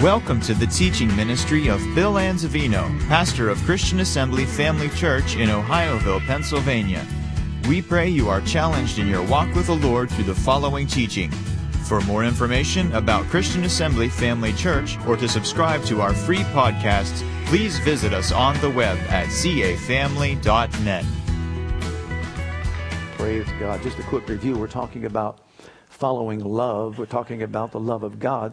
Welcome to the teaching ministry of Bill Anzavino, pastor of Christian Assembly Family Church in Ohioville, Pennsylvania. We pray you are challenged in your walk with the Lord through the following teaching. For more information about Christian Assembly Family Church or to subscribe to our free podcasts, please visit us on the web at cafamily.net. Praise God. Just a quick review. We're talking about following love. We're talking about the love of God.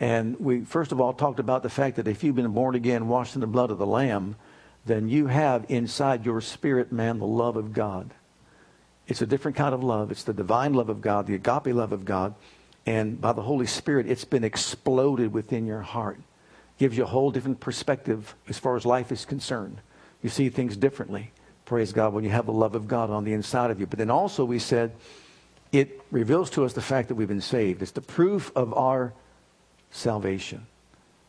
And we first of all talked about the fact that if you've been born again, washed in the blood of the Lamb, then you have inside your spirit, man, the love of God. It's a different kind of love. It's the divine love of God, the agape love of God. And by the Holy Spirit, it's been exploded within your heart. Gives you a whole different perspective as far as life is concerned. You see things differently. Praise God when you have the love of God on the inside of you. But then also, we said, it reveals to us the fact that we've been saved. It's the proof of our salvation.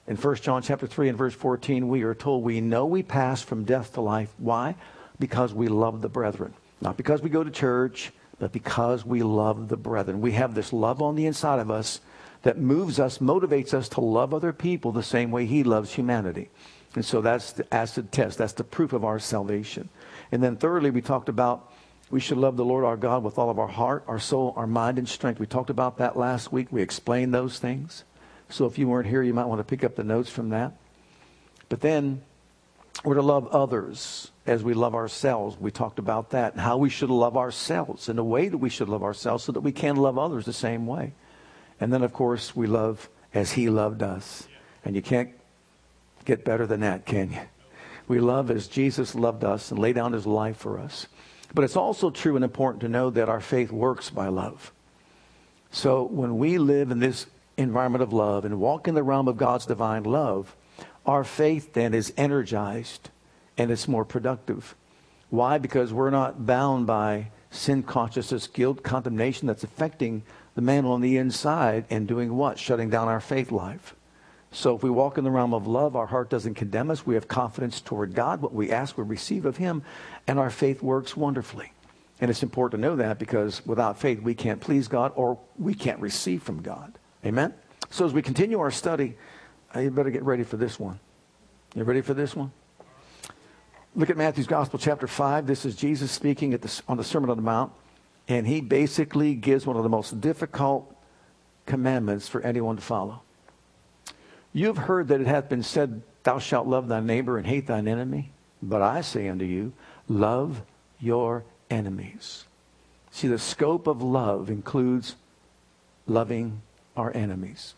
In 1 John chapter 3 and verse 14, we are told we know we pass from death to life. Why? Because we love the brethren. Not because we go to church, but because we love the brethren. We have this love on the inside of us that moves us, motivates us to love other people the same way he loves humanity. And so that's the acid test. That's the proof of our salvation. And then thirdly, we talked about we should love the Lord our God with all of our heart, our soul, our mind, and strength. We talked about that last week. We explained those things. So if you weren't here, you might want to pick up the notes from that. But then we're to love others as we love ourselves. We talked about that and how we should love ourselves and the way that we should love ourselves so that we can love others the same way. And then, of course, we love as He loved us. And you can't get better than that, can you? We love as Jesus loved us and laid down His life for us. But it's also true and important to know that our faith works by love. So when we live in this environment of love and walk in the realm of God's divine love, our faith then is energized and it's more productive. Why? Because we're not bound by sin consciousness, guilt, condemnation that's affecting the man on the inside and doing what? Shutting down our faith life. So if we walk in the realm of love, our heart doesn't condemn us. We have confidence toward God. What we ask, we receive of Him, and our faith works wonderfully. And it's important to know that because without faith, we can't please God or we can't receive from God. Amen? So as we continue our study, uh, you better get ready for this one. You ready for this one? Look at Matthew's Gospel, chapter 5. This is Jesus speaking the, on the Sermon on the Mount, and he basically gives one of the most difficult commandments for anyone to follow. You have heard that it hath been said, Thou shalt love thy neighbor and hate thine enemy. But I say unto you, love your enemies. See, the scope of love includes loving our enemies.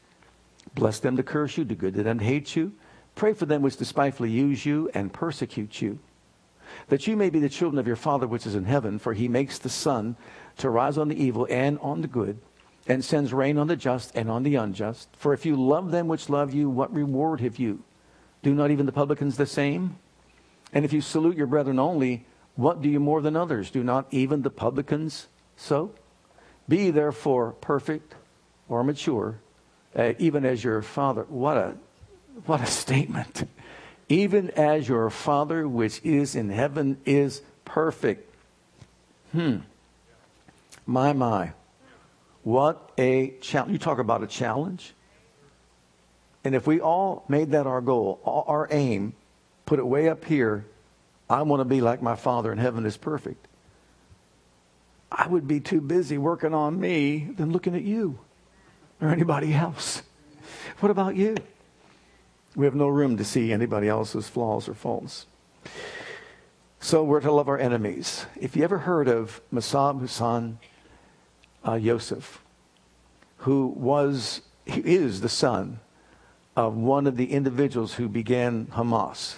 Bless them to curse you, do good to them to hate you. Pray for them which despitefully use you and persecute you. That you may be the children of your Father which is in heaven, for he makes the sun to rise on the evil and on the good, and sends rain on the just and on the unjust. For if you love them which love you, what reward have you? Do not even the publicans the same? And if you salute your brethren only, what do you more than others? Do not even the publicans so? Be therefore perfect or mature, uh, even as your father. What a, what a statement. Even as your father which is in heaven is perfect. Hmm. My, my. What a challenge. You talk about a challenge. And if we all made that our goal, our aim, put it way up here, I want to be like my Father in heaven is perfect. I would be too busy working on me than looking at you or anybody else. What about you? We have no room to see anybody else's flaws or faults. So we're to love our enemies. If you ever heard of Musab Hassan uh, Yousef, who was, he is the son of one of the individuals who began Hamas,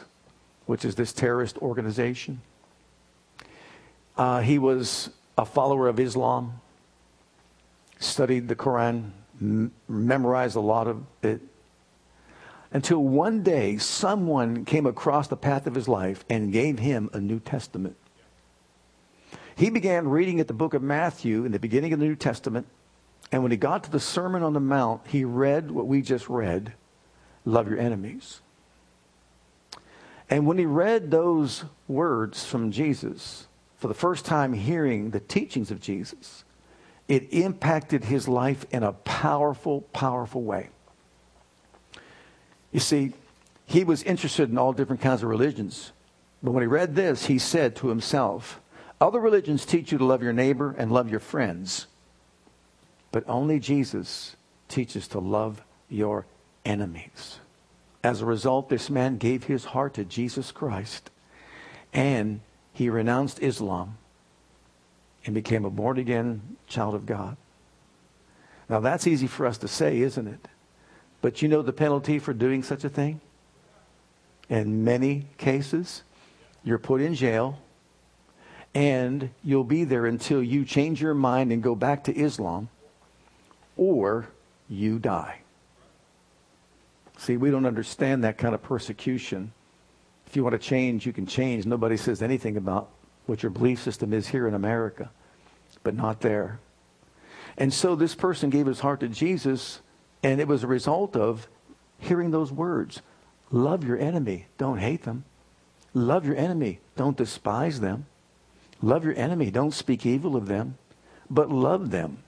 which is this terrorist organization. Uh, he was a follower of Islam, studied the Quran m- memorized a lot of it. Until one day, someone came across the path of his life and gave him a New Testament. He began reading at the book of Matthew in the beginning of the New Testament. And when he got to the Sermon on the Mount, he read what we just read love your enemies. And when he read those words from Jesus, for the first time hearing the teachings of Jesus, it impacted his life in a powerful, powerful way. You see, he was interested in all different kinds of religions. But when he read this, he said to himself, Other religions teach you to love your neighbor and love your friends, but only Jesus teaches to love your enemies. As a result, this man gave his heart to Jesus Christ and he renounced Islam and became a born again child of God. Now, that's easy for us to say, isn't it? But you know the penalty for doing such a thing? In many cases, you're put in jail and you'll be there until you change your mind and go back to Islam or you die. See, we don't understand that kind of persecution. If you want to change, you can change. Nobody says anything about what your belief system is here in America, but not there. And so this person gave his heart to Jesus, and it was a result of hearing those words Love your enemy, don't hate them. Love your enemy, don't despise them. Love your enemy, don't speak evil of them, but love them.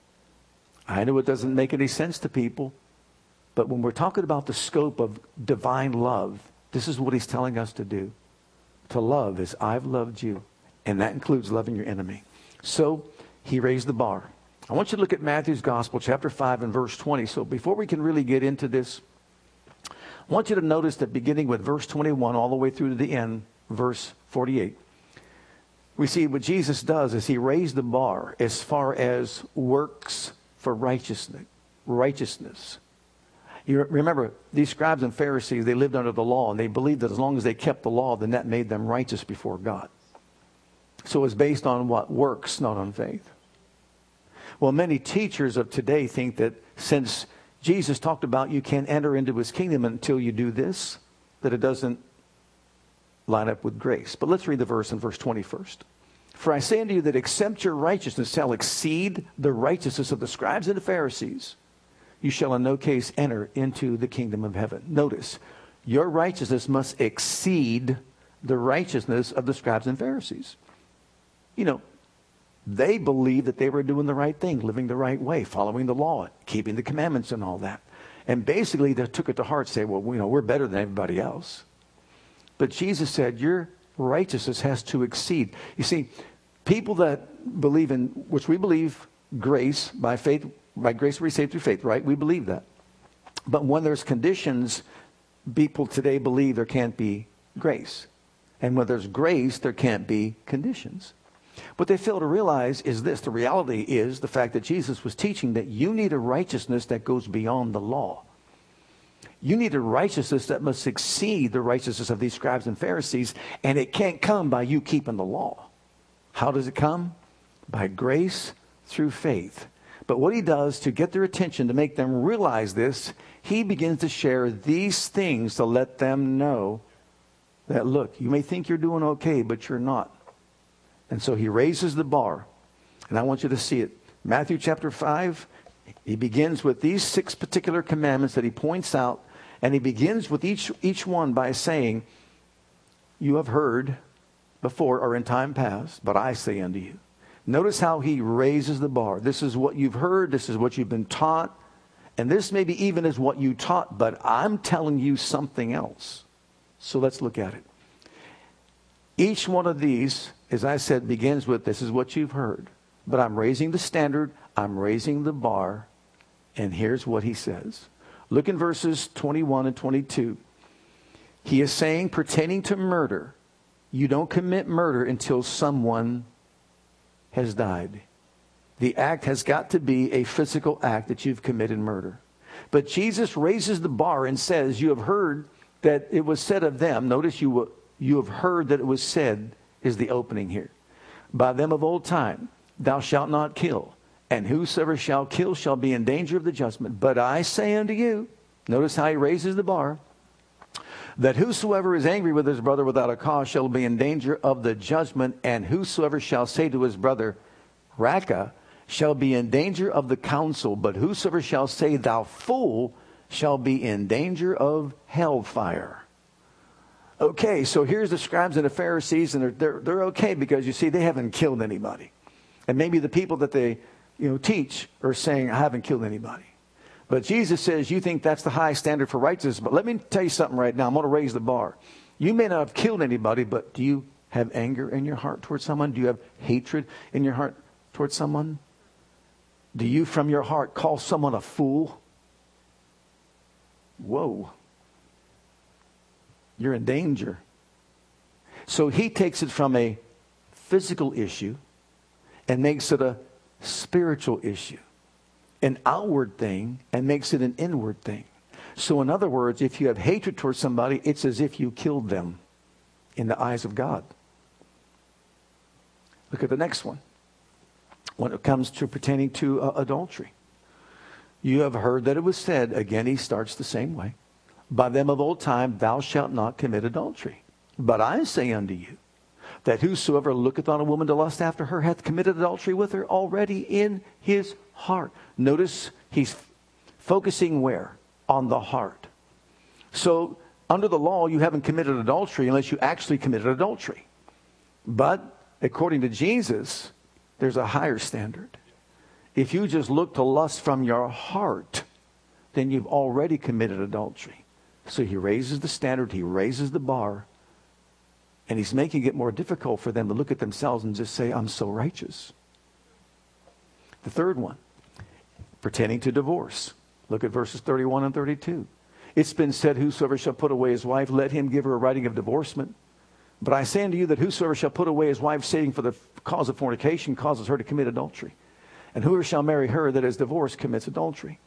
I know it doesn't make any sense to people, but when we're talking about the scope of divine love, this is what he's telling us to do. To love as I've loved you. And that includes loving your enemy. So he raised the bar. I want you to look at Matthew's Gospel, chapter 5 and verse 20. So before we can really get into this, I want you to notice that beginning with verse 21 all the way through to the end, verse 48, we see what Jesus does is he raised the bar as far as works for righteousness. Righteousness. You remember, these scribes and Pharisees, they lived under the law, and they believed that as long as they kept the law, then that made them righteous before God. So it's based on what? Works, not on faith. Well, many teachers of today think that since Jesus talked about you can't enter into his kingdom until you do this, that it doesn't line up with grace. But let's read the verse in verse 20 first. For I say unto you that except your righteousness shall exceed the righteousness of the scribes and the Pharisees, you shall in no case enter into the kingdom of heaven. Notice, your righteousness must exceed the righteousness of the scribes and Pharisees. You know, they believed that they were doing the right thing, living the right way, following the law, keeping the commandments and all that. And basically, they took it to heart, say, well, you know, we're better than everybody else. But Jesus said, your righteousness has to exceed. You see, people that believe in, which we believe grace by faith by grace we're saved through faith, right? We believe that. But when there's conditions, people today believe there can't be grace. And when there's grace, there can't be conditions. What they fail to realize is this the reality is the fact that Jesus was teaching that you need a righteousness that goes beyond the law. You need a righteousness that must exceed the righteousness of these scribes and Pharisees, and it can't come by you keeping the law. How does it come? By grace through faith. But what he does to get their attention, to make them realize this, he begins to share these things to let them know that, look, you may think you're doing okay, but you're not. And so he raises the bar. And I want you to see it. Matthew chapter 5, he begins with these six particular commandments that he points out. And he begins with each, each one by saying, You have heard before or in time past, but I say unto you. Notice how he raises the bar. This is what you've heard, this is what you've been taught, and this maybe even is what you taught, but I'm telling you something else. So let's look at it. Each one of these, as I said, begins with this is what you've heard. But I'm raising the standard, I'm raising the bar, and here's what he says. Look in verses 21 and 22. He is saying, pertaining to murder, you don't commit murder until someone has died. The act has got to be a physical act that you've committed murder. But Jesus raises the bar and says, You have heard that it was said of them. Notice you, you have heard that it was said, is the opening here. By them of old time, thou shalt not kill. And whosoever shall kill shall be in danger of the judgment. But I say unto you, notice how he raises the bar, that whosoever is angry with his brother without a cause shall be in danger of the judgment, and whosoever shall say to his brother, Raca, shall be in danger of the council, but whosoever shall say, Thou fool, shall be in danger of hellfire. Okay, so here's the scribes and the Pharisees, and they're, they're, they're okay because you see, they haven't killed anybody. And maybe the people that they you know, teach are saying, I haven't killed anybody. But Jesus says you think that's the high standard for righteousness. But let me tell you something right now. I'm going to raise the bar. You may not have killed anybody, but do you have anger in your heart towards someone? Do you have hatred in your heart towards someone? Do you, from your heart, call someone a fool? Whoa. You're in danger. So he takes it from a physical issue and makes it a spiritual issue an outward thing and makes it an inward thing. So, in other words, if you have hatred towards somebody, it's as if you killed them in the eyes of God. Look at the next one. When it comes to pertaining to uh, adultery, you have heard that it was said, again, he starts the same way, by them of old time, thou shalt not commit adultery. But I say unto you, that whosoever looketh on a woman to lust after her hath committed adultery with her already in his heart. Notice he's focusing where? On the heart. So, under the law, you haven't committed adultery unless you actually committed adultery. But, according to Jesus, there's a higher standard. If you just look to lust from your heart, then you've already committed adultery. So he raises the standard, he raises the bar, and he's making it more difficult for them to look at themselves and just say, I'm so righteous. The third one, pertaining to divorce. Look at verses 31 and 32. It's been said, Whosoever shall put away his wife, let him give her a writing of divorcement. But I say unto you that whosoever shall put away his wife, saving for the cause of fornication, causes her to commit adultery. And whoever shall marry her that is divorced commits adultery.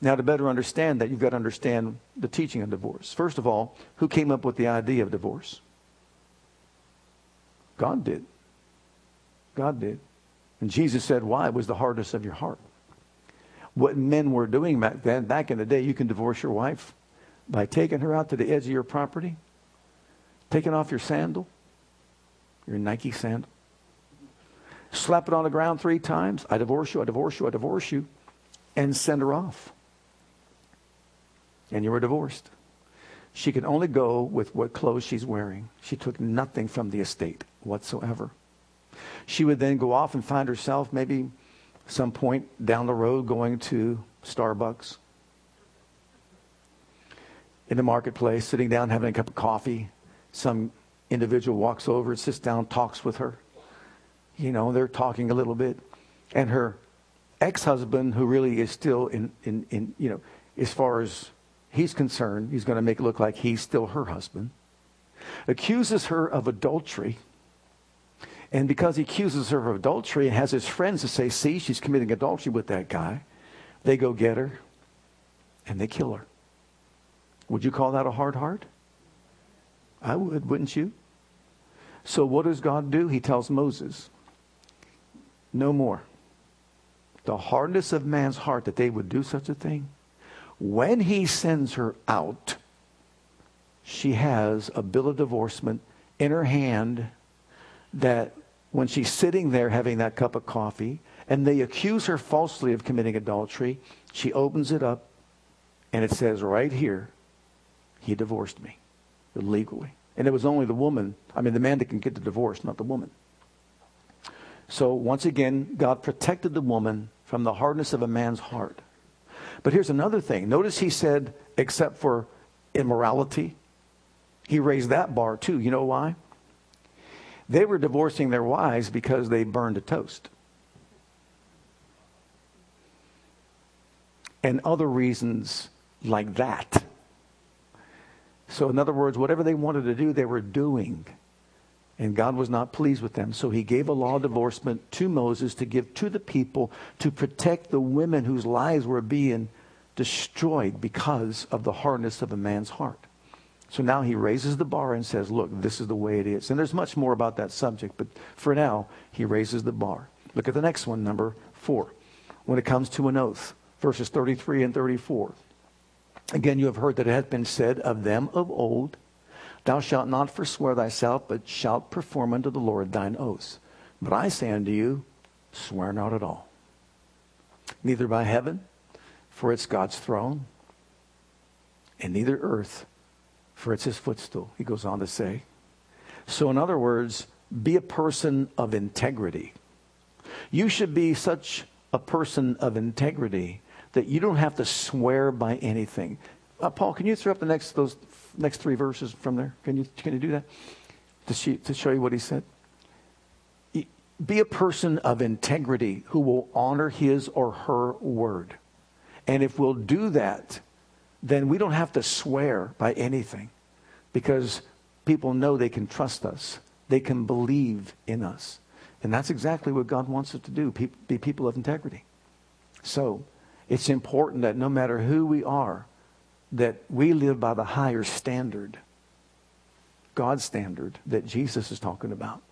Now, to better understand that, you've got to understand the teaching of divorce. First of all, who came up with the idea of divorce? God did. God did. And Jesus said, Why? It was the hardness of your heart what men were doing back then. Back in the day, you can divorce your wife by taking her out to the edge of your property, taking off your sandal, your Nike sandal, slap it on the ground three times. I divorce you, I divorce you, I divorce you, and send her off. And you were divorced. She could only go with what clothes she's wearing. She took nothing from the estate whatsoever. She would then go off and find herself maybe some point down the road going to Starbucks, in the marketplace, sitting down having a cup of coffee. Some individual walks over, sits down, talks with her. You know, they're talking a little bit. And her ex husband, who really is still in, in, in, you know, as far as he's concerned, he's going to make it look like he's still her husband, accuses her of adultery and because he accuses her of adultery and has his friends to say, see, she's committing adultery with that guy, they go get her and they kill her. Would you call that a hard heart? I would, wouldn't you? So what does God do? He tells Moses, no more. The hardness of man's heart that they would do such a thing. When he sends her out, she has a bill of divorcement in her hand that when she's sitting there having that cup of coffee and they accuse her falsely of committing adultery, she opens it up and it says right here, he divorced me legally. And it was only the woman, I mean, the man that can get the divorce, not the woman. So once again, God protected the woman from the hardness of a man's heart. But here's another thing. Notice he said, except for immorality. He raised that bar too. You know why? They were divorcing their wives because they burned a toast. And other reasons like that. So, in other words, whatever they wanted to do, they were doing. And God was not pleased with them. So he gave a law of divorcement to Moses to give to the people to protect the women whose lives were being destroyed because of the hardness of a man's heart. So now he raises the bar and says, look, this is the way it is. And there's much more about that subject, but for now, he raises the bar. Look at the next one, number four. When it comes to an oath, verses 33 and 34. Again, you have heard that it hath been said of them of old, Thou shalt not forswear thyself, but shalt perform unto the Lord thine oaths. But I say unto you, swear not at all. Neither by heaven, for it's God's throne, and neither earth, for it's his footstool, he goes on to say. So, in other words, be a person of integrity. You should be such a person of integrity that you don't have to swear by anything. Uh, Paul, can you throw up the next those next three verses from there? Can you can you do that to, to show you what he said? Be a person of integrity who will honor his or her word. And if we'll do that, then we don't have to swear by anything because people know they can trust us. They can believe in us. And that's exactly what God wants us to do, be people of integrity. So it's important that no matter who we are, that we live by the higher standard, God's standard that Jesus is talking about.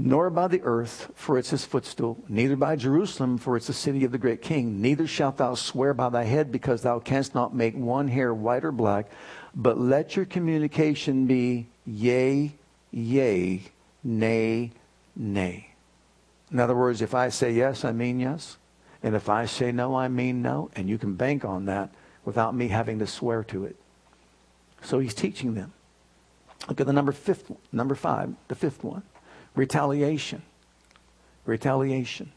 Nor by the earth, for it's his footstool, neither by Jerusalem, for it's the city of the great king. Neither shalt thou swear by thy head, because thou canst not make one hair white or black. But let your communication be yea, yea, nay, nay. In other words, if I say yes, I mean yes. And if I say no, I mean no. And you can bank on that without me having to swear to it. So he's teaching them. Look at the number fifth, number five, the fifth one. Retaliation. Retaliation.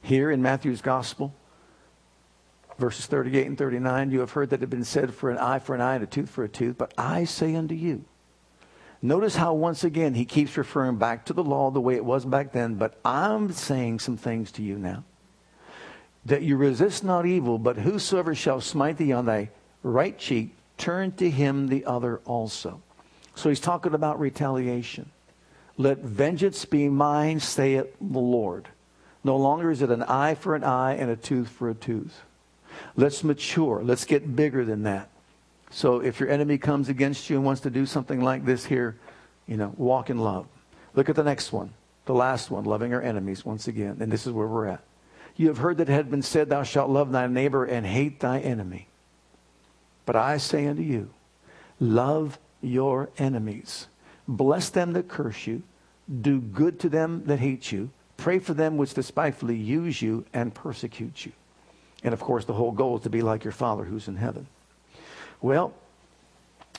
Here in Matthew's gospel, verses 38 and 39, you have heard that it had been said for an eye for an eye and a tooth for a tooth, but I say unto you. Notice how once again he keeps referring back to the law the way it was back then, but I'm saying some things to you now. That you resist not evil, but whosoever shall smite thee on thy right cheek, turn to him the other also. So he's talking about retaliation. Let vengeance be mine, saith the Lord. No longer is it an eye for an eye and a tooth for a tooth. Let's mature. Let's get bigger than that. So if your enemy comes against you and wants to do something like this here, you know, walk in love. Look at the next one, the last one, loving our enemies once again. And this is where we're at. You have heard that it had been said, Thou shalt love thy neighbor and hate thy enemy. But I say unto you, love your enemies. Bless them that curse you. Do good to them that hate you. Pray for them which despitefully use you and persecute you. And of course, the whole goal is to be like your Father who's in heaven. Well,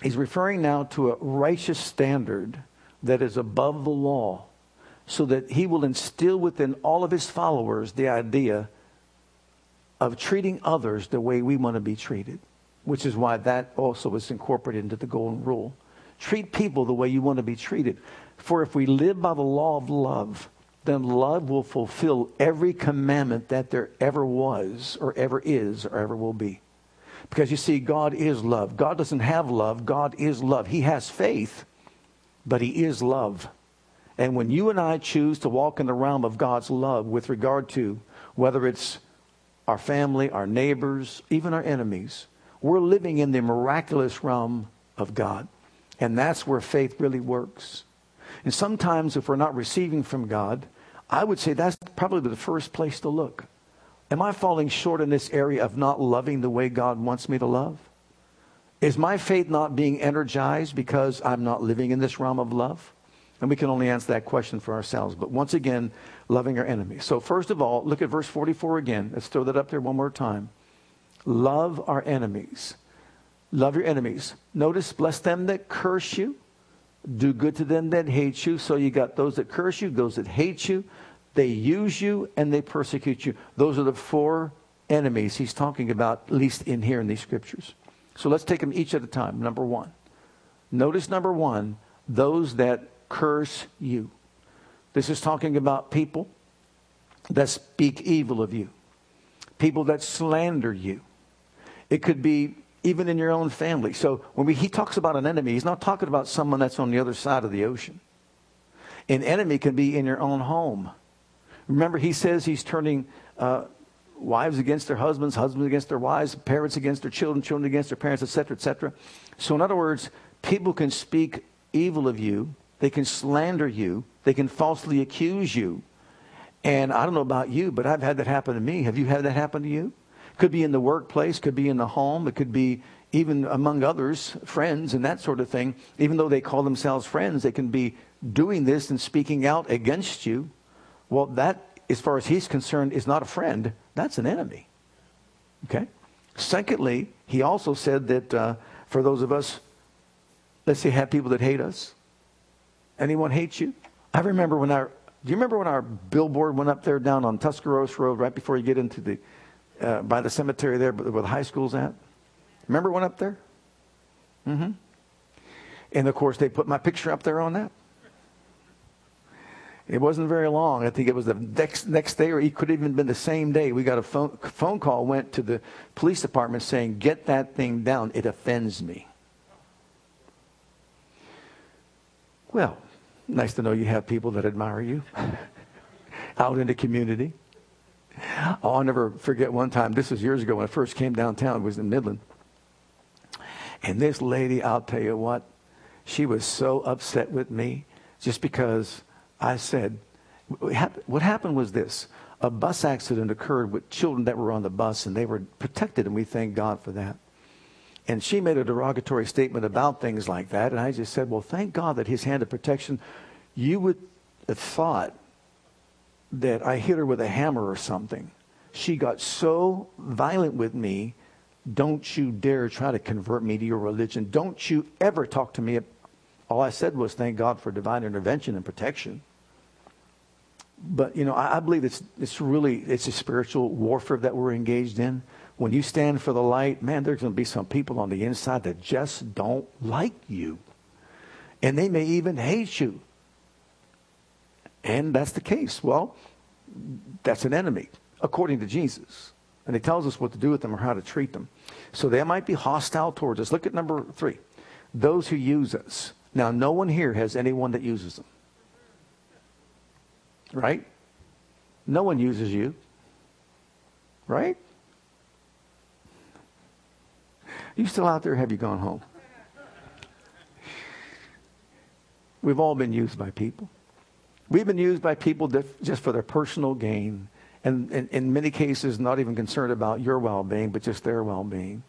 he's referring now to a righteous standard that is above the law so that he will instill within all of his followers the idea of treating others the way we want to be treated, which is why that also is incorporated into the golden rule. Treat people the way you want to be treated. For if we live by the law of love, then love will fulfill every commandment that there ever was, or ever is, or ever will be. Because you see, God is love. God doesn't have love, God is love. He has faith, but He is love. And when you and I choose to walk in the realm of God's love with regard to whether it's our family, our neighbors, even our enemies, we're living in the miraculous realm of God. And that's where faith really works. And sometimes, if we're not receiving from God, I would say that's probably the first place to look. Am I falling short in this area of not loving the way God wants me to love? Is my faith not being energized because I'm not living in this realm of love? And we can only answer that question for ourselves. But once again, loving our enemies. So, first of all, look at verse 44 again. Let's throw that up there one more time. Love our enemies. Love your enemies. Notice, bless them that curse you. Do good to them that hate you. So you got those that curse you, those that hate you. They use you and they persecute you. Those are the four enemies he's talking about, at least in here in these scriptures. So let's take them each at a time. Number one. Notice number one, those that curse you. This is talking about people that speak evil of you, people that slander you. It could be even in your own family. So when we, he talks about an enemy, he's not talking about someone that's on the other side of the ocean. An enemy can be in your own home. Remember, he says he's turning uh, wives against their husbands, husbands against their wives, parents against their children, children against their parents, etc., etc. So, in other words, people can speak evil of you, they can slander you, they can falsely accuse you. And I don't know about you, but I've had that happen to me. Have you had that happen to you? Could be in the workplace, could be in the home, it could be even among others, friends and that sort of thing. Even though they call themselves friends, they can be doing this and speaking out against you. Well, that, as far as he's concerned, is not a friend. That's an enemy. Okay? Secondly, he also said that uh, for those of us, let's say, have people that hate us. Anyone hate you? I remember when I Do you remember when our billboard went up there down on Tuscarawas Road right before you get into the, uh, by the cemetery there where the high school's at? Remember one up there? Mm-hmm. And of course, they put my picture up there on that. It wasn't very long. I think it was the next, next day, or it could have even been the same day. We got a phone, phone call, went to the police department saying, Get that thing down. It offends me. Well, nice to know you have people that admire you out in the community. Oh, I'll never forget one time. This was years ago when I first came downtown. It was in Midland. And this lady, I'll tell you what, she was so upset with me just because I said, what happened was this. A bus accident occurred with children that were on the bus, and they were protected, and we thank God for that. And she made a derogatory statement about things like that, and I just said, well, thank God that his hand of protection, you would have thought that I hit her with a hammer or something. She got so violent with me don't you dare try to convert me to your religion. Don't you ever talk to me. All I said was thank God for divine intervention and protection. But, you know, I, I believe it's, it's really, it's a spiritual warfare that we're engaged in. When you stand for the light, man, there's going to be some people on the inside that just don't like you. And they may even hate you. And that's the case. Well, that's an enemy, according to Jesus. And he tells us what to do with them or how to treat them. So they might be hostile towards us. Look at number three those who use us. Now, no one here has anyone that uses them. Right? No one uses you. Right? You still out there? have you gone home? We've all been used by people. We've been used by people just for their personal gain and, in many cases not even concerned about your well-being but just their well-being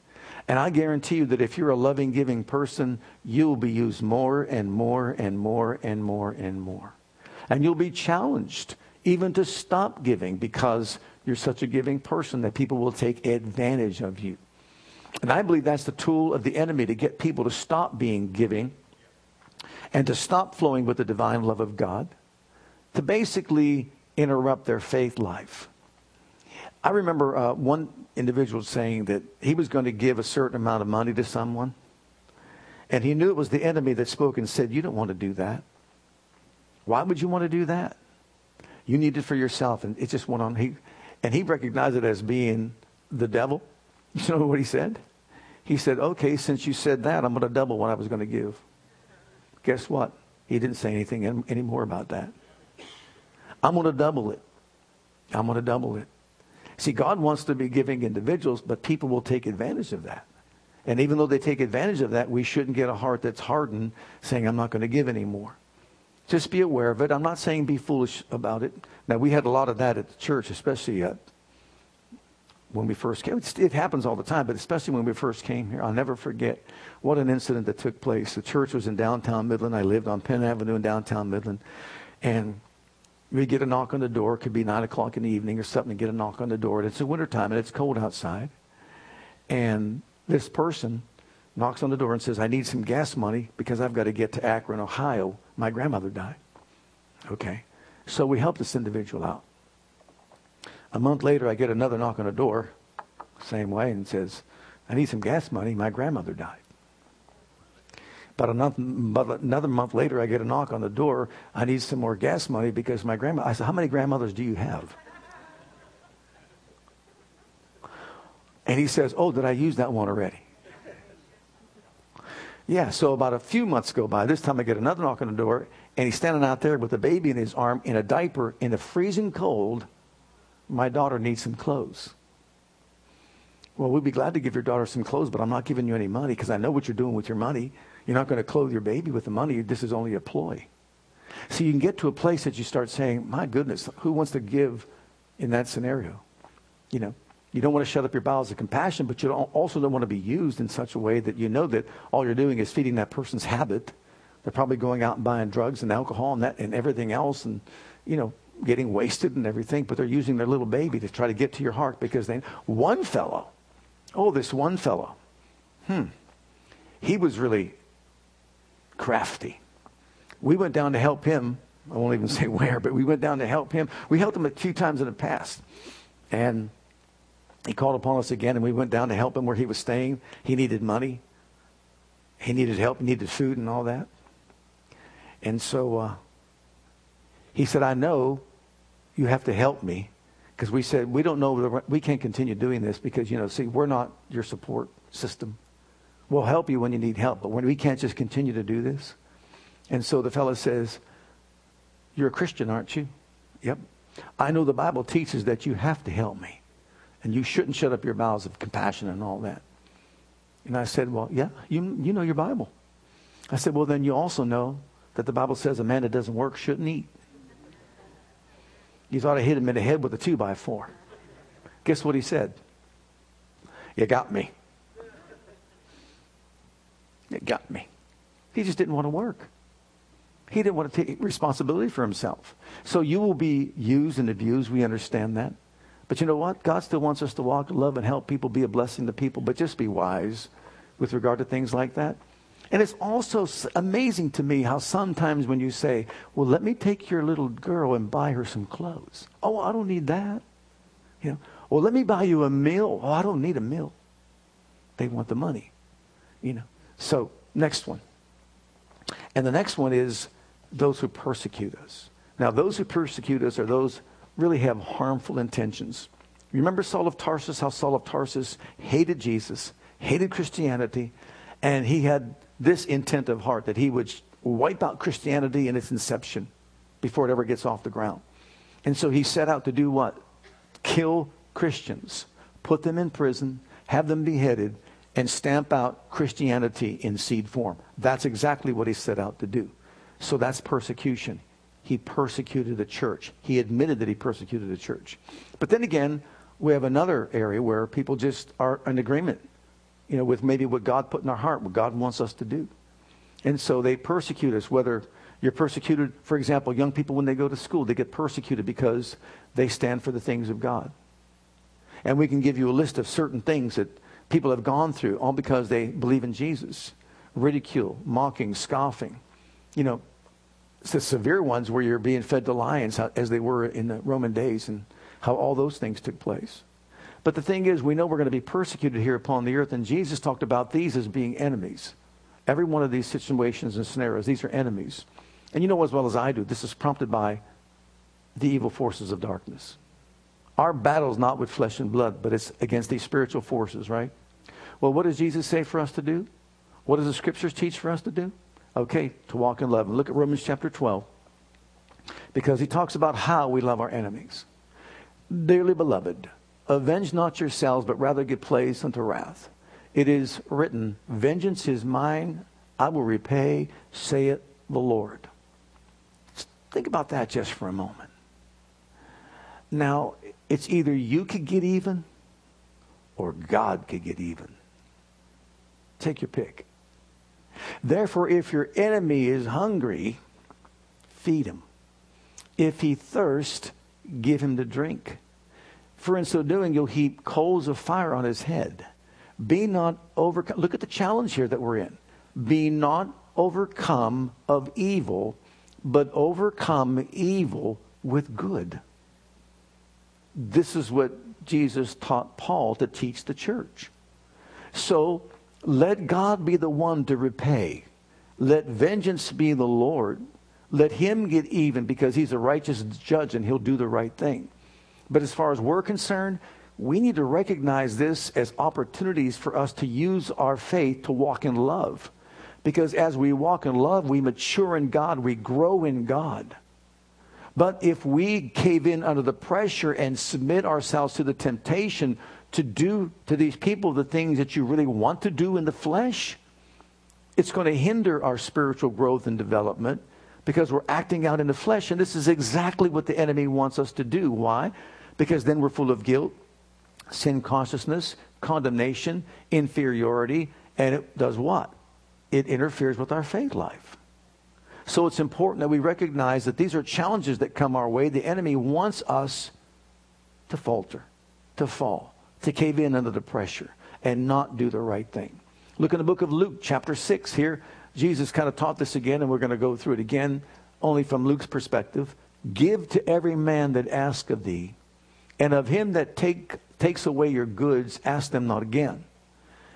and i guarantee you that if you're a loving giving person you'll be used more and more and more and more and more and you'll be challenged even to stop giving because you're such a giving person that people will take advantage of you and i believe that's the tool of the enemy to get people to stop being giving and to stop flowing with the divine love of god to basically interrupt their faith life. I remember uh, one individual saying that he was going to give a certain amount of money to someone, and he knew it was the enemy that spoke and said, You don't want to do that. Why would you want to do that? You need it for yourself. And it just went on. He, and he recognized it as being the devil. You know what he said? He said, Okay, since you said that, I'm going to double what I was going to give. Guess what? He didn't say anything anymore about that. I'm going to double it. I'm going to double it. See, God wants to be giving individuals, but people will take advantage of that. And even though they take advantage of that, we shouldn't get a heart that's hardened saying, I'm not going to give anymore. Just be aware of it. I'm not saying be foolish about it. Now, we had a lot of that at the church, especially uh, when we first came. It happens all the time, but especially when we first came here. I'll never forget what an incident that took place. The church was in downtown Midland. I lived on Penn Avenue in downtown Midland. And we get a knock on the door. It could be 9 o'clock in the evening or something. Get a knock on the door. And it's the wintertime and it's cold outside. And this person knocks on the door and says, I need some gas money because I've got to get to Akron, Ohio. My grandmother died. Okay. So we help this individual out. A month later, I get another knock on the door, same way, and says, I need some gas money. My grandmother died. But another month later, I get a knock on the door. I need some more gas money because my grandma. I said, How many grandmothers do you have? And he says, Oh, did I use that one already? Yeah, so about a few months go by. This time I get another knock on the door, and he's standing out there with a baby in his arm in a diaper in the freezing cold. My daughter needs some clothes. Well, we'd be glad to give your daughter some clothes, but I'm not giving you any money because I know what you're doing with your money. You're not going to clothe your baby with the money. This is only a ploy. So you can get to a place that you start saying, my goodness, who wants to give in that scenario? You know, you don't want to shut up your bowels of compassion, but you also don't want to be used in such a way that you know that all you're doing is feeding that person's habit. They're probably going out and buying drugs and alcohol and that and everything else and, you know, getting wasted and everything, but they're using their little baby to try to get to your heart because they, one fellow, oh, this one fellow, hmm, he was really crafty. We went down to help him I won't even say where, but we went down to help him. We helped him a few times in the past. And he called upon us again, and we went down to help him where he was staying. He needed money, he needed help, he needed food, and all that. And so uh, he said, I know you have to help me. Because we said, we don't know, we can't continue doing this because, you know, see, we're not your support system. We'll help you when you need help, but when we can't just continue to do this. And so the fellow says, You're a Christian, aren't you? Yep. I know the Bible teaches that you have to help me. And you shouldn't shut up your mouths of compassion and all that. And I said, Well, yeah, you, you know your Bible. I said, Well, then you also know that the Bible says a man that doesn't work shouldn't eat. You thought I hit him in the head with a two by four. Guess what he said? You got me. You got me. He just didn't want to work. He didn't want to take responsibility for himself. So you will be used and abused. We understand that. But you know what? God still wants us to walk love and help people, be a blessing to people, but just be wise with regard to things like that. And it's also amazing to me how sometimes when you say, well, let me take your little girl and buy her some clothes. Oh, I don't need that. You know, well, let me buy you a meal. Oh, I don't need a meal. They want the money. You know. So, next one. And the next one is those who persecute us. Now, those who persecute us are those really have harmful intentions. Remember Saul of Tarsus, how Saul of Tarsus hated Jesus, hated Christianity, and he had this intent of heart that he would wipe out Christianity in its inception before it ever gets off the ground. And so he set out to do what? Kill Christians, put them in prison, have them beheaded, and stamp out Christianity in seed form. That's exactly what he set out to do. So that's persecution. He persecuted the church. He admitted that he persecuted the church. But then again, we have another area where people just are in agreement you know, with maybe what God put in our heart, what God wants us to do. And so they persecute us, whether you're persecuted, for example, young people when they go to school, they get persecuted because they stand for the things of God. And we can give you a list of certain things that people have gone through, all because they believe in Jesus. Ridicule, mocking, scoffing. You know, it's the severe ones where you're being fed to lions, as they were in the Roman days, and how all those things took place. But the thing is, we know we're going to be persecuted here upon the earth, and Jesus talked about these as being enemies. Every one of these situations and scenarios, these are enemies. And you know as well as I do, this is prompted by the evil forces of darkness. Our battle is not with flesh and blood, but it's against these spiritual forces, right? Well, what does Jesus say for us to do? What does the scriptures teach for us to do? Okay, to walk in love. And look at Romans chapter 12. Because he talks about how we love our enemies. Dearly beloved, Avenge not yourselves, but rather give place unto wrath. It is written, Vengeance is mine, I will repay, saith the Lord. Think about that just for a moment. Now, it's either you could get even or God could get even. Take your pick. Therefore, if your enemy is hungry, feed him. If he thirst, give him to drink. For in so doing, you'll heap coals of fire on his head. Be not overcome. Look at the challenge here that we're in. Be not overcome of evil, but overcome evil with good. This is what Jesus taught Paul to teach the church. So let God be the one to repay. Let vengeance be the Lord. Let him get even because he's a righteous judge and he'll do the right thing. But as far as we're concerned, we need to recognize this as opportunities for us to use our faith to walk in love. Because as we walk in love, we mature in God, we grow in God. But if we cave in under the pressure and submit ourselves to the temptation to do to these people the things that you really want to do in the flesh, it's going to hinder our spiritual growth and development because we're acting out in the flesh. And this is exactly what the enemy wants us to do. Why? Because then we're full of guilt, sin consciousness, condemnation, inferiority, and it does what? It interferes with our faith life. So it's important that we recognize that these are challenges that come our way. The enemy wants us to falter, to fall, to cave in under the pressure, and not do the right thing. Look in the book of Luke, chapter 6 here. Jesus kind of taught this again, and we're going to go through it again only from Luke's perspective, give to every man that ask of thee, and of him that take, takes away your goods, ask them not again.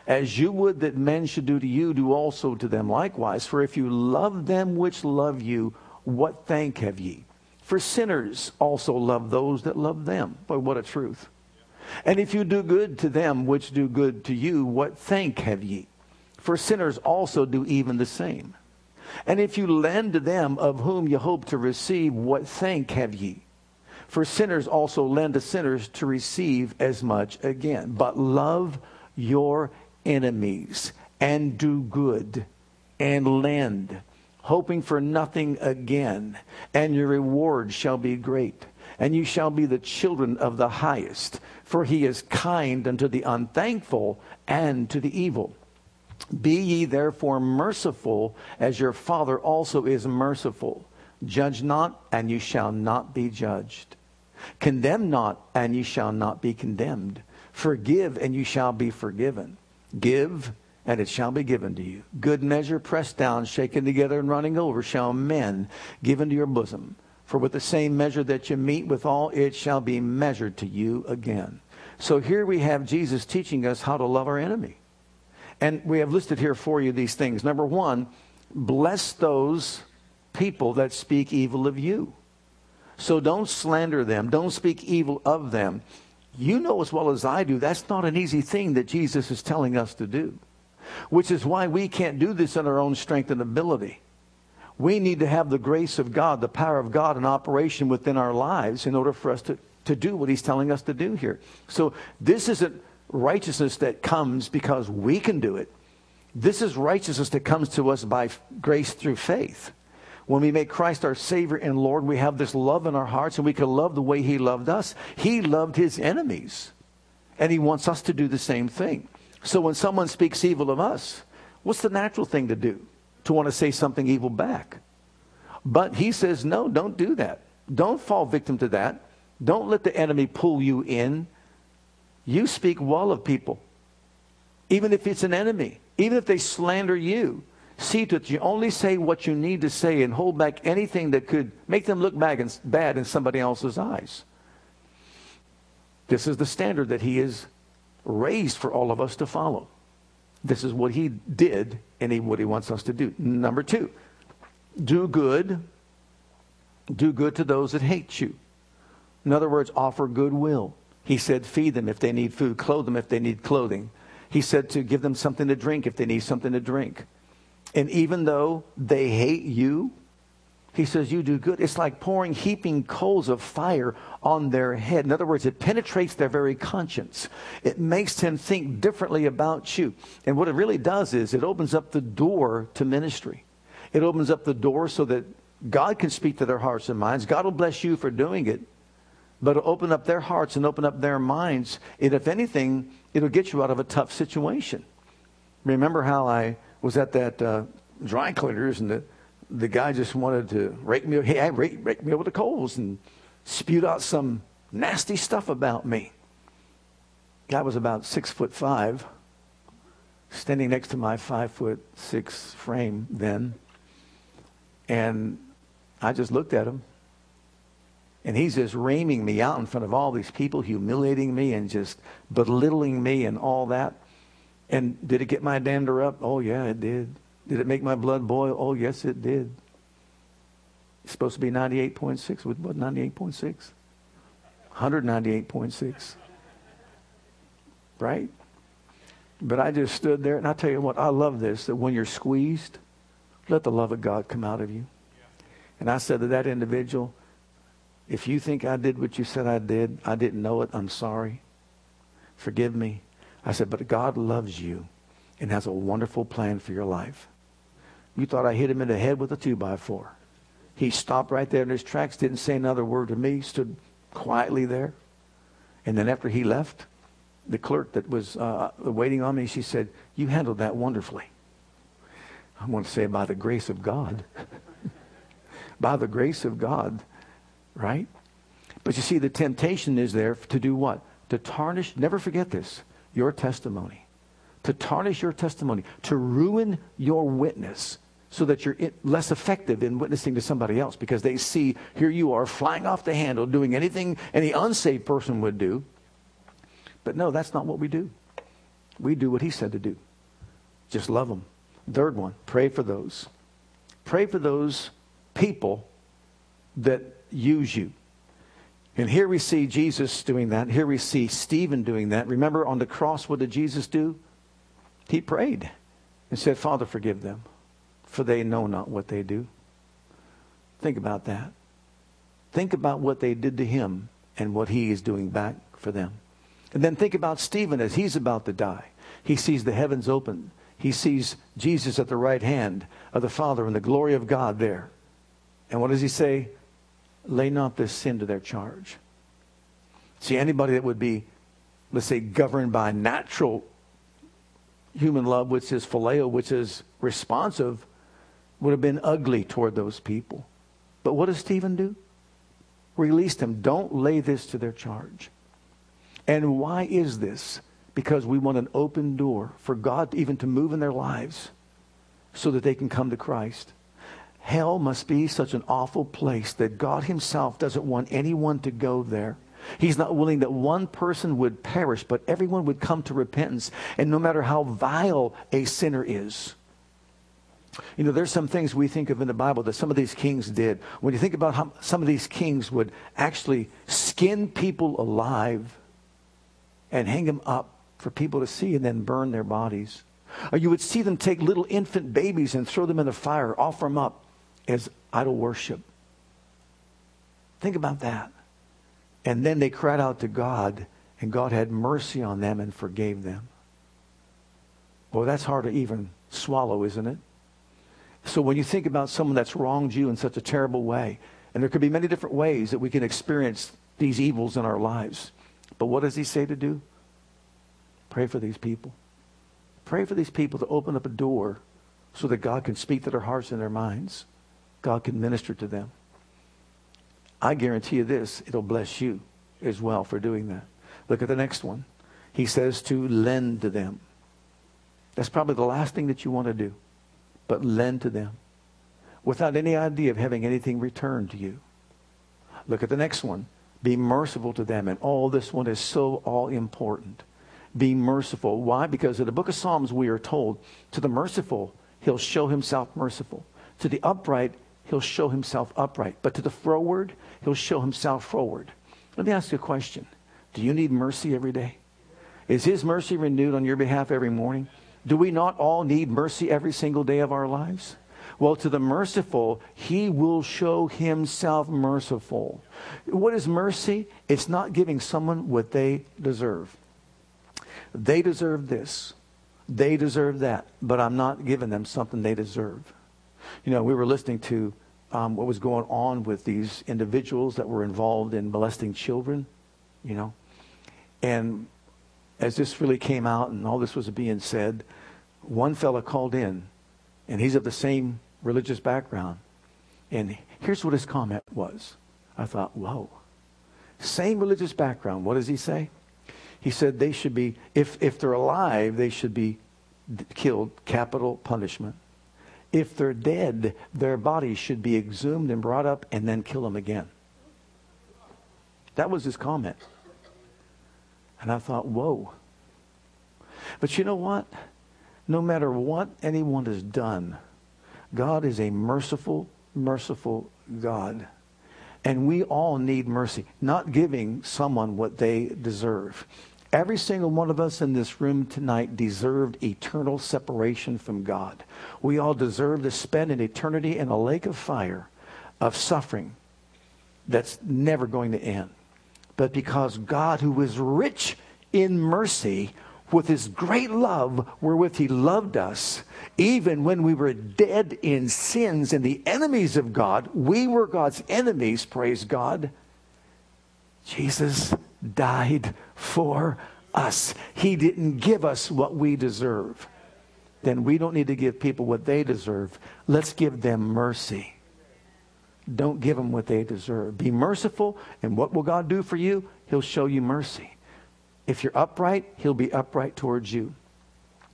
As you would that men should do to you, do also to them likewise. For if you love them which love you, what thank have ye? For sinners also love those that love them. But what a truth. And if you do good to them which do good to you, what thank have ye? For sinners also do even the same. And if you lend to them of whom you hope to receive, what thank have ye? For sinners also lend to sinners to receive as much again. But love your enemies and do good and lend, hoping for nothing again, and your reward shall be great. And you shall be the children of the highest, for he is kind unto the unthankful and to the evil. Be ye therefore merciful, as your Father also is merciful. Judge not, and you shall not be judged. Condemn not, and ye shall not be condemned. Forgive, and you shall be forgiven. Give, and it shall be given to you. Good measure, pressed down, shaken together, and running over, shall men give into your bosom. For with the same measure that you meet withal, it shall be measured to you again. So here we have Jesus teaching us how to love our enemy. And we have listed here for you these things. Number one, bless those people that speak evil of you. So don't slander them, don't speak evil of them. You know as well as I do, that's not an easy thing that Jesus is telling us to do, which is why we can't do this in our own strength and ability. We need to have the grace of God, the power of God in operation within our lives in order for us to, to do what He's telling us to do here. So this isn't righteousness that comes because we can do it. This is righteousness that comes to us by grace through faith. When we make Christ our Savior and Lord, we have this love in our hearts and we can love the way He loved us. He loved His enemies. And He wants us to do the same thing. So when someone speaks evil of us, what's the natural thing to do? To want to say something evil back. But He says, no, don't do that. Don't fall victim to that. Don't let the enemy pull you in you speak well of people, even if it's an enemy, even if they slander you. See to it you only say what you need to say and hold back anything that could make them look bad in somebody else's eyes. This is the standard that he has raised for all of us to follow. This is what he did and he, what he wants us to do. Number two, do good. Do good to those that hate you. In other words, offer goodwill. He said, feed them if they need food, clothe them if they need clothing. He said to give them something to drink if they need something to drink. And even though they hate you, he says, you do good. It's like pouring heaping coals of fire on their head. In other words, it penetrates their very conscience. It makes them think differently about you. And what it really does is it opens up the door to ministry. It opens up the door so that God can speak to their hearts and minds. God will bless you for doing it but it'll open up their hearts and open up their minds. And if anything, it'll get you out of a tough situation. Remember how I was at that uh, dry cleaners and the, the guy just wanted to rake me, hey, rake, rake me over the coals and spewed out some nasty stuff about me. Guy was about six foot five, standing next to my five foot six frame then. And I just looked at him and he's just reaming me out in front of all these people, humiliating me and just belittling me and all that. And did it get my dander up? Oh, yeah, it did. Did it make my blood boil? Oh, yes, it did. It's supposed to be 98.6. What, 98.6? 198.6. Right? But I just stood there, and I tell you what, I love this that when you're squeezed, let the love of God come out of you. And I said to that individual, if you think I did what you said I did, I didn't know it, I'm sorry. Forgive me. I said, but God loves you and has a wonderful plan for your life. You thought I hit him in the head with a two by four. He stopped right there in his tracks, didn't say another word to me, stood quietly there. And then after he left, the clerk that was uh, waiting on me, she said, You handled that wonderfully. I want to say, by the grace of God. by the grace of God, right? But you see, the temptation is there to do what? To tarnish, never forget this, your testimony. To tarnish your testimony, to ruin your witness so that you're less effective in witnessing to somebody else because they see here you are flying off the handle doing anything any unsaved person would do. But no, that's not what we do. We do what he said to do. Just love them. Third one, pray for those. Pray for those people that use you. And here we see Jesus doing that. Here we see Stephen doing that. Remember on the cross, what did Jesus do? He prayed and said, Father, forgive them, for they know not what they do. Think about that. Think about what they did to him and what he is doing back for them. And then think about Stephen as he's about to die. He sees the heavens open. He sees Jesus at the right hand of the Father and the glory of God there. And what does he say? Lay not this sin to their charge. See, anybody that would be, let's say, governed by natural human love, which is phileo, which is responsive, would have been ugly toward those people. But what does Stephen do? Release them. Don't lay this to their charge. And why is this? Because we want an open door for God even to move in their lives so that they can come to Christ. Hell must be such an awful place that God Himself doesn't want anyone to go there. He's not willing that one person would perish, but everyone would come to repentance. And no matter how vile a sinner is, you know, there's some things we think of in the Bible that some of these kings did. When you think about how some of these kings would actually skin people alive and hang them up for people to see and then burn their bodies. Or you would see them take little infant babies and throw them in the fire, offer them up as idol worship. Think about that. And then they cried out to God, and God had mercy on them and forgave them. Well, that's hard to even swallow, isn't it? So when you think about someone that's wronged you in such a terrible way, and there could be many different ways that we can experience these evils in our lives. But what does he say to do? Pray for these people. Pray for these people to open up a door so that God can speak to their hearts and their minds. God can minister to them. I guarantee you this, it'll bless you as well for doing that. Look at the next one. He says to lend to them. That's probably the last thing that you want to do, but lend to them without any idea of having anything returned to you. Look at the next one. Be merciful to them. And all this one is so all important. Be merciful. Why? Because in the book of Psalms, we are told to the merciful, he'll show himself merciful. To the upright, he'll show himself upright. But to the froward, he'll show himself forward. Let me ask you a question. Do you need mercy every day? Is his mercy renewed on your behalf every morning? Do we not all need mercy every single day of our lives? Well, to the merciful, he will show himself merciful. What is mercy? It's not giving someone what they deserve. They deserve this. They deserve that. But I'm not giving them something they deserve. You know, we were listening to um, what was going on with these individuals that were involved in molesting children, you know. And as this really came out and all this was being said, one fella called in, and he's of the same religious background. And here's what his comment was. I thought, whoa. Same religious background. What does he say? He said they should be, if, if they're alive, they should be killed, capital punishment. If they're dead, their bodies should be exhumed and brought up and then kill them again. That was his comment. And I thought, whoa. But you know what? No matter what anyone has done, God is a merciful, merciful God. And we all need mercy, not giving someone what they deserve. Every single one of us in this room tonight deserved eternal separation from God. We all deserve to spend an eternity in a lake of fire, of suffering that's never going to end. But because God, who is rich in mercy, with his great love wherewith he loved us, even when we were dead in sins and the enemies of God, we were God's enemies, praise God. Jesus died for us. He didn't give us what we deserve. Then we don't need to give people what they deserve. Let's give them mercy. Don't give them what they deserve. Be merciful, and what will God do for you? He'll show you mercy. If you're upright, he'll be upright towards you.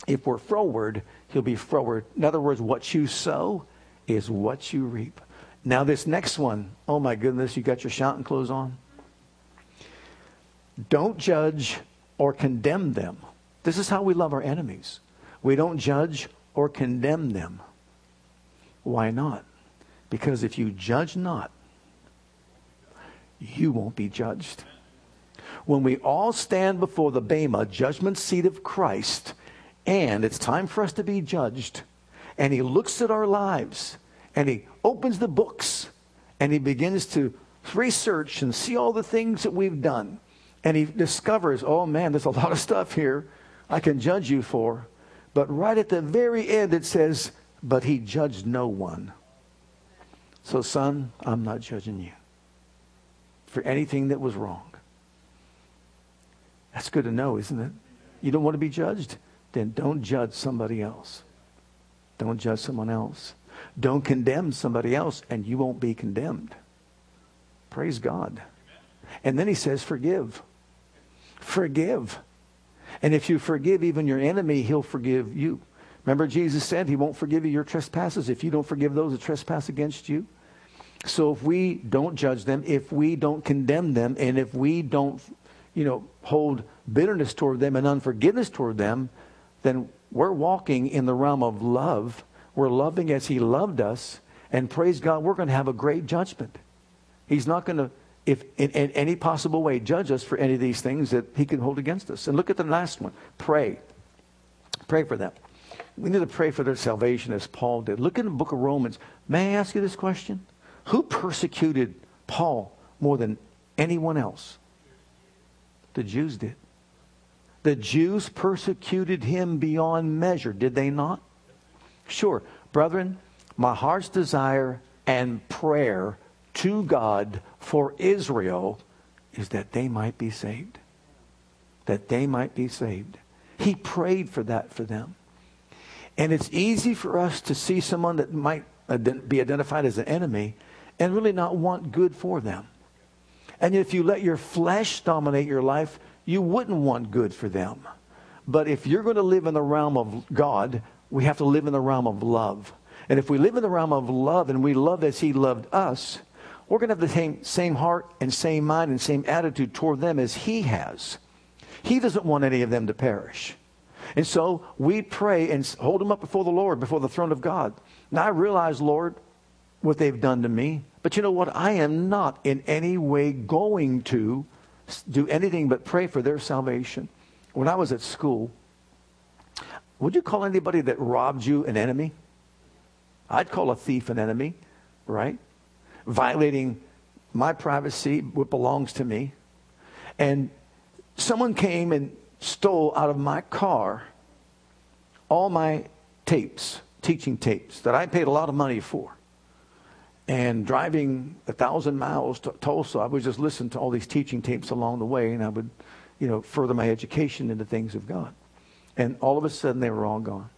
If we're froward, he'll be froward. In other words, what you sow is what you reap. Now, this next one, oh my goodness, you got your shouting clothes on? Don't judge or condemn them. This is how we love our enemies. We don't judge or condemn them. Why not? Because if you judge not, you won't be judged. When we all stand before the Bema, judgment seat of Christ, and it's time for us to be judged, and He looks at our lives, and He opens the books, and He begins to research and see all the things that we've done, and He discovers, oh man, there's a lot of stuff here I can judge you for. But right at the very end, it says, but He judged no one. So, son, I'm not judging you for anything that was wrong. That's good to know, isn't it? You don't want to be judged? Then don't judge somebody else. Don't judge someone else. Don't condemn somebody else, and you won't be condemned. Praise God. And then he says, forgive. Forgive. And if you forgive even your enemy, he'll forgive you. Remember, Jesus said he won't forgive you your trespasses if you don't forgive those that trespass against you. So if we don't judge them, if we don't condemn them, and if we don't, you know, hold bitterness toward them and unforgiveness toward them, then we're walking in the realm of love. We're loving as He loved us, and praise God, we're going to have a great judgment. He's not going to, if in, in any possible way, judge us for any of these things that He can hold against us. And look at the last one. Pray. Pray for them. We need to pray for their salvation as Paul did. Look in the book of Romans. May I ask you this question? Who persecuted Paul more than anyone else? The Jews did. The Jews persecuted him beyond measure, did they not? Sure. Brethren, my heart's desire and prayer to God for Israel is that they might be saved. That they might be saved. He prayed for that for them. And it's easy for us to see someone that might be identified as an enemy and really not want good for them. And if you let your flesh dominate your life, you wouldn't want good for them. But if you're going to live in the realm of God, we have to live in the realm of love. And if we live in the realm of love and we love as He loved us, we're going to have the same, same heart and same mind and same attitude toward them as He has. He doesn't want any of them to perish. And so we pray and hold them up before the Lord, before the throne of God. Now I realize, Lord, what they've done to me. But you know what? I am not in any way going to do anything but pray for their salvation. When I was at school, would you call anybody that robbed you an enemy? I'd call a thief an enemy, right? Violating my privacy, what belongs to me. And someone came and stole out of my car all my tapes, teaching tapes, that I paid a lot of money for. And driving a thousand miles to Tulsa, I would just listen to all these teaching tapes along the way, and I would, you know, further my education in the things of God. And all of a sudden, they were all gone.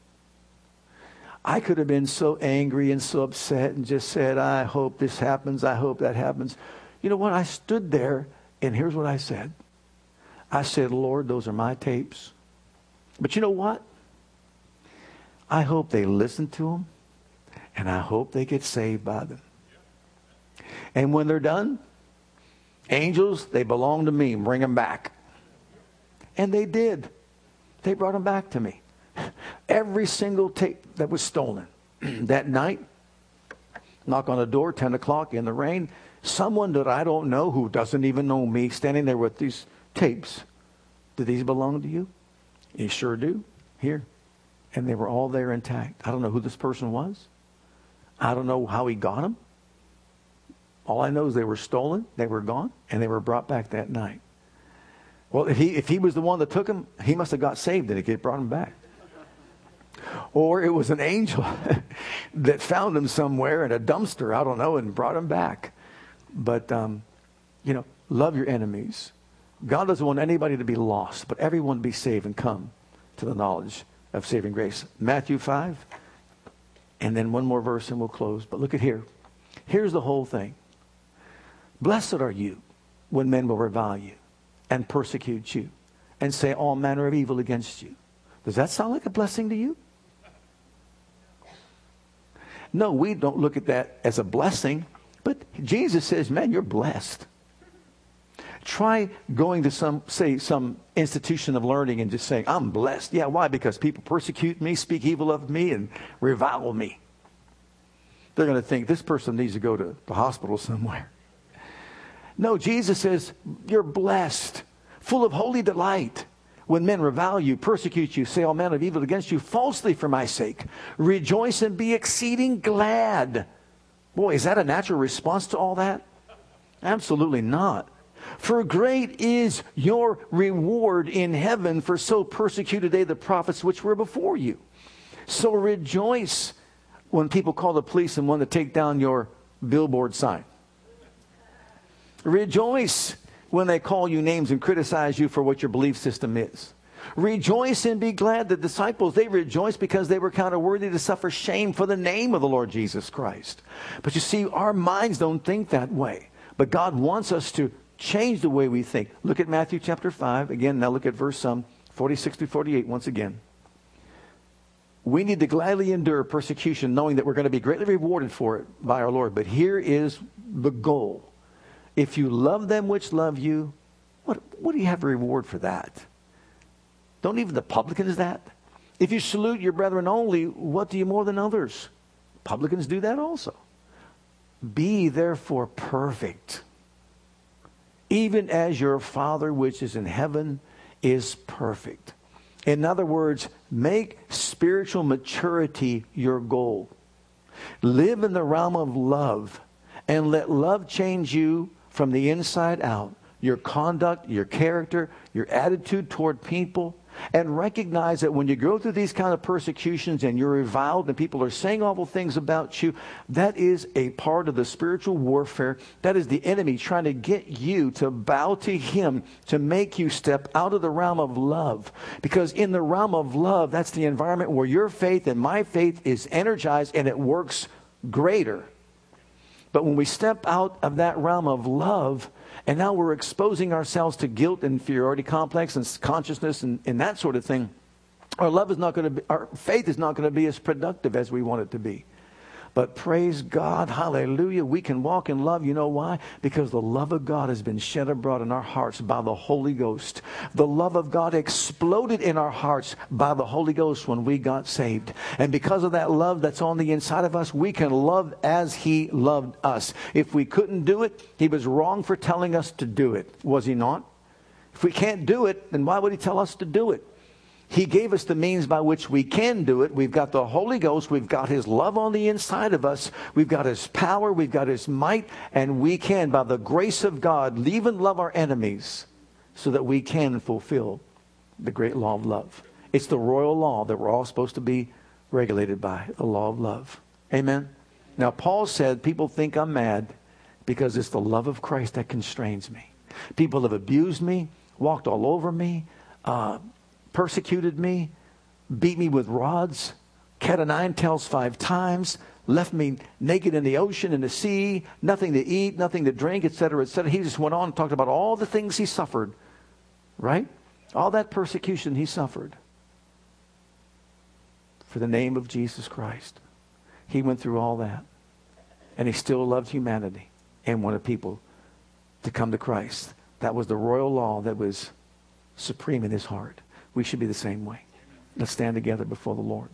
I could have been so angry and so upset and just said, I hope this happens. I hope that happens. You know what? I stood there, and here's what I said I said, Lord, those are my tapes. But you know what? I hope they listen to them, and I hope they get saved by them. And when they're done, angels, they belong to me. Bring them back. And they did. They brought them back to me. Every single tape that was stolen that night, knock on the door, 10 o'clock in the rain, someone that I don't know who doesn't even know me standing there with these tapes. Do these belong to you? You sure do. Here. And they were all there intact. I don't know who this person was. I don't know how he got them. All I know is they were stolen, they were gone, and they were brought back that night. Well, if he, if he was the one that took them, he must have got saved and he brought them back. Or it was an angel that found him somewhere in a dumpster, I don't know, and brought him back. But, um, you know, love your enemies. God doesn't want anybody to be lost, but everyone be saved and come to the knowledge of saving grace. Matthew 5, and then one more verse and we'll close. But look at here. Here's the whole thing. Blessed are you when men will revile you and persecute you and say all manner of evil against you. Does that sound like a blessing to you? No, we don't look at that as a blessing, but Jesus says, man, you're blessed. Try going to some, say, some institution of learning and just saying, I'm blessed. Yeah, why? Because people persecute me, speak evil of me, and revile me. They're going to think this person needs to go to the hospital somewhere. No, Jesus says, You're blessed, full of holy delight. When men revile you, persecute you, say all manner of evil against you falsely for my sake, rejoice and be exceeding glad. Boy, is that a natural response to all that? Absolutely not. For great is your reward in heaven, for so persecuted they the prophets which were before you. So rejoice when people call the police and want to take down your billboard sign. Rejoice when they call you names and criticize you for what your belief system is. Rejoice and be glad. The disciples, they rejoiced because they were counted worthy to suffer shame for the name of the Lord Jesus Christ. But you see, our minds don't think that way. But God wants us to change the way we think. Look at Matthew chapter 5. Again, now look at verse um, 46 to 48 once again. We need to gladly endure persecution, knowing that we're going to be greatly rewarded for it by our Lord. But here is the goal. If you love them which love you, what, what do you have a reward for that? Don't even the publicans that? If you salute your brethren only, what do you more than others? Publicans do that also. Be therefore perfect even as your Father which is in heaven is perfect. In other words, make spiritual maturity your goal. Live in the realm of love and let love change you from the inside out. Your conduct, your character, your attitude toward people, and recognize that when you go through these kind of persecutions and you're reviled and people are saying awful things about you, that is a part of the spiritual warfare. That is the enemy trying to get you to bow to him, to make you step out of the realm of love. Because in the realm of love, that's the environment where your faith and my faith is energized and it works greater. But when we step out of that realm of love, and now we're exposing ourselves to guilt inferiority complex and consciousness and, and that sort of thing. Our love is not going to be, our faith is not going to be as productive as we want it to be. But praise God, hallelujah, we can walk in love. You know why? Because the love of God has been shed abroad in our hearts by the Holy Ghost. The love of God exploded in our hearts by the Holy Ghost when we got saved. And because of that love that's on the inside of us, we can love as He loved us. If we couldn't do it, He was wrong for telling us to do it, was He not? If we can't do it, then why would He tell us to do it? He gave us the means by which we can do it. We've got the Holy Ghost. We've got His love on the inside of us. We've got His power. We've got His might. And we can, by the grace of God, leave and love our enemies so that we can fulfill the great law of love. It's the royal law that we're all supposed to be regulated by, the law of love. Amen? Now, Paul said, People think I'm mad because it's the love of Christ that constrains me. People have abused me, walked all over me, uh, persecuted me, beat me with rods, cat o' nine tails five times, left me naked in the ocean, in the sea, nothing to eat, nothing to drink, etc., etc. He just went on and talked about all the things he suffered, right? All that persecution he suffered for the name of Jesus Christ. He went through all that. And he still loved humanity and wanted people to come to Christ. That was the royal law that was supreme in his heart. We should be the same way. Let's stand together before the Lord.